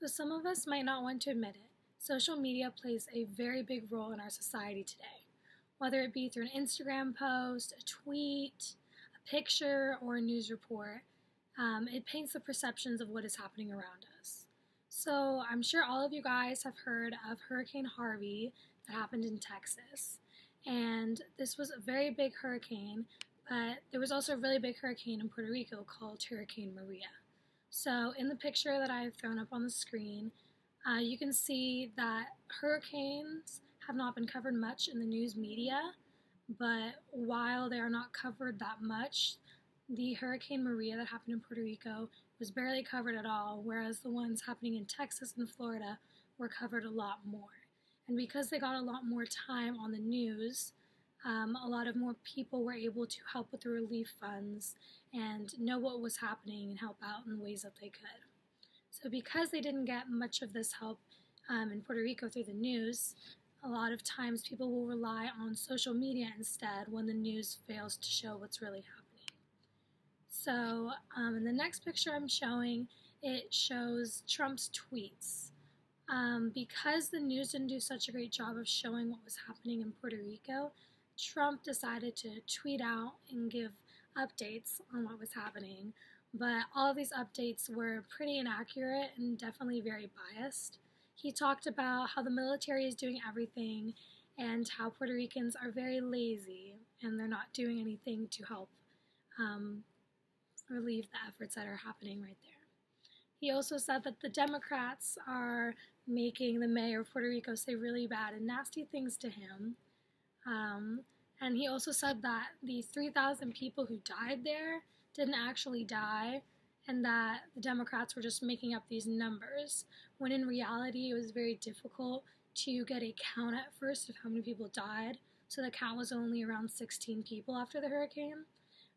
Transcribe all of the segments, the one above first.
Though some of us might not want to admit it, social media plays a very big role in our society today. Whether it be through an Instagram post, a tweet, a picture, or a news report, um, it paints the perceptions of what is happening around us. So, I'm sure all of you guys have heard of Hurricane Harvey that happened in Texas. And this was a very big hurricane, but there was also a really big hurricane in Puerto Rico called Hurricane Maria. So, in the picture that I've thrown up on the screen, uh, you can see that hurricanes have not been covered much in the news media, but while they are not covered that much, the Hurricane Maria that happened in Puerto Rico was barely covered at all, whereas the ones happening in Texas and Florida were covered a lot more. And because they got a lot more time on the news, um, a lot of more people were able to help with the relief funds and know what was happening and help out in ways that they could. So, because they didn't get much of this help um, in Puerto Rico through the news, a lot of times people will rely on social media instead when the news fails to show what's really happening. So, um, in the next picture I'm showing, it shows Trump's tweets. Um, because the news didn't do such a great job of showing what was happening in Puerto Rico, Trump decided to tweet out and give updates on what was happening. But all of these updates were pretty inaccurate and definitely very biased. He talked about how the military is doing everything and how Puerto Ricans are very lazy and they're not doing anything to help um, relieve the efforts that are happening right there. He also said that the Democrats are making the mayor of Puerto Rico say really bad and nasty things to him. Um, and he also said that the 3,000 people who died there didn't actually die and that the Democrats were just making up these numbers, when in reality it was very difficult to get a count at first of how many people died. So the count was only around 16 people after the hurricane.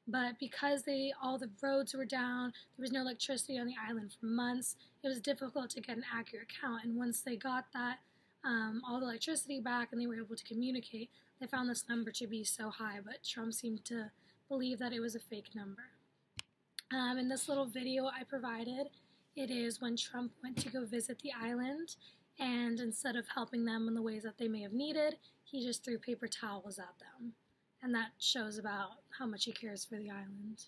But because they all the roads were down, there was no electricity on the island for months. It was difficult to get an accurate count. And once they got that um, all the electricity back and they were able to communicate, they found this number to be so high. But Trump seemed to believe that it was a fake number. Um, in this little video I provided, it is when Trump went to go visit the island, and instead of helping them in the ways that they may have needed, he just threw paper towels at them and that shows about how much he cares for the island.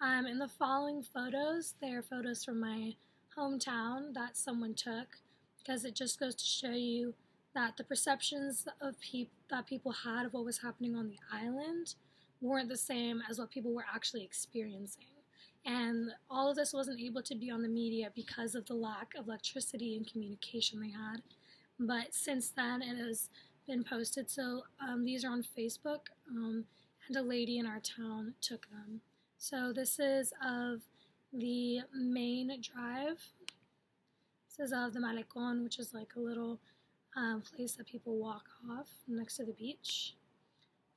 Um, in the following photos, they are photos from my hometown that someone took because it just goes to show you that the perceptions of peop- that people had of what was happening on the island weren't the same as what people were actually experiencing. And all of this wasn't able to be on the media because of the lack of electricity and communication they had. But since then, it has been posted. So um, these are on Facebook, um, and a lady in our town took them. So this is of the main drive. This is of the Malecon, which is like a little um, place that people walk off next to the beach.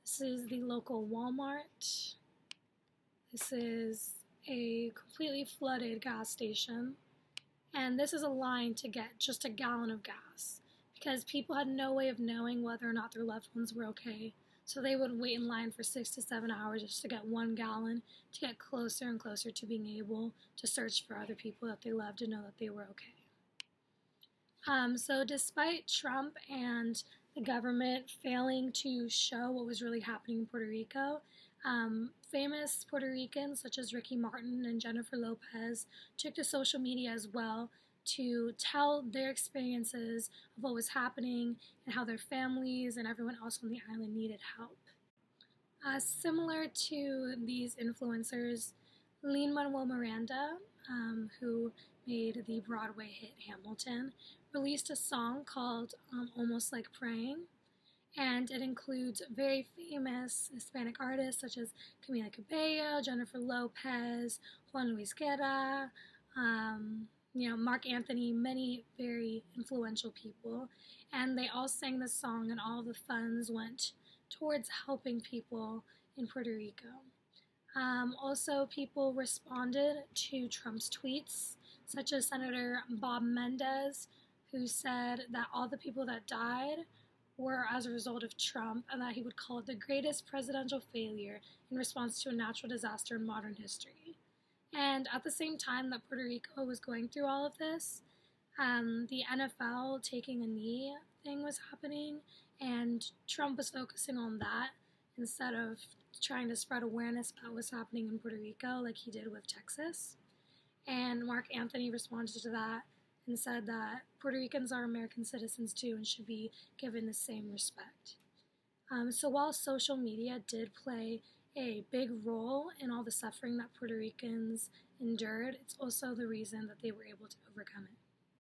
This is the local Walmart. This is a completely flooded gas station. And this is a line to get just a gallon of gas because people had no way of knowing whether or not their loved ones were okay. So they would wait in line for six to seven hours just to get one gallon to get closer and closer to being able to search for other people that they loved to know that they were okay. Um, so, despite Trump and the government failing to show what was really happening in Puerto Rico, um, famous Puerto Ricans such as Ricky Martin and Jennifer Lopez took to social media as well to tell their experiences of what was happening and how their families and everyone else on the island needed help. Uh, similar to these influencers, Lin Manuel Miranda, um, who made the Broadway hit Hamilton, released a song called um, Almost Like Praying, and it includes very famous Hispanic artists such as Camila Cabello, Jennifer Lopez, Juan Luis Guerra, um, you know, Marc Anthony, many very influential people. And they all sang the song, and all the funds went towards helping people in Puerto Rico. Um, also, people responded to Trump's tweets, such as Senator Bob Menendez, who said that all the people that died were as a result of Trump and that he would call it the greatest presidential failure in response to a natural disaster in modern history. And at the same time that Puerto Rico was going through all of this, um, the NFL taking a knee thing was happening, and Trump was focusing on that instead of trying to spread awareness about what's happening in Puerto Rico, like he did with Texas. And Marc Anthony responded to that and said that Puerto Ricans are American citizens too and should be given the same respect. Um, so while social media did play a big role in all the suffering that Puerto Ricans endured, it's also the reason that they were able to overcome it.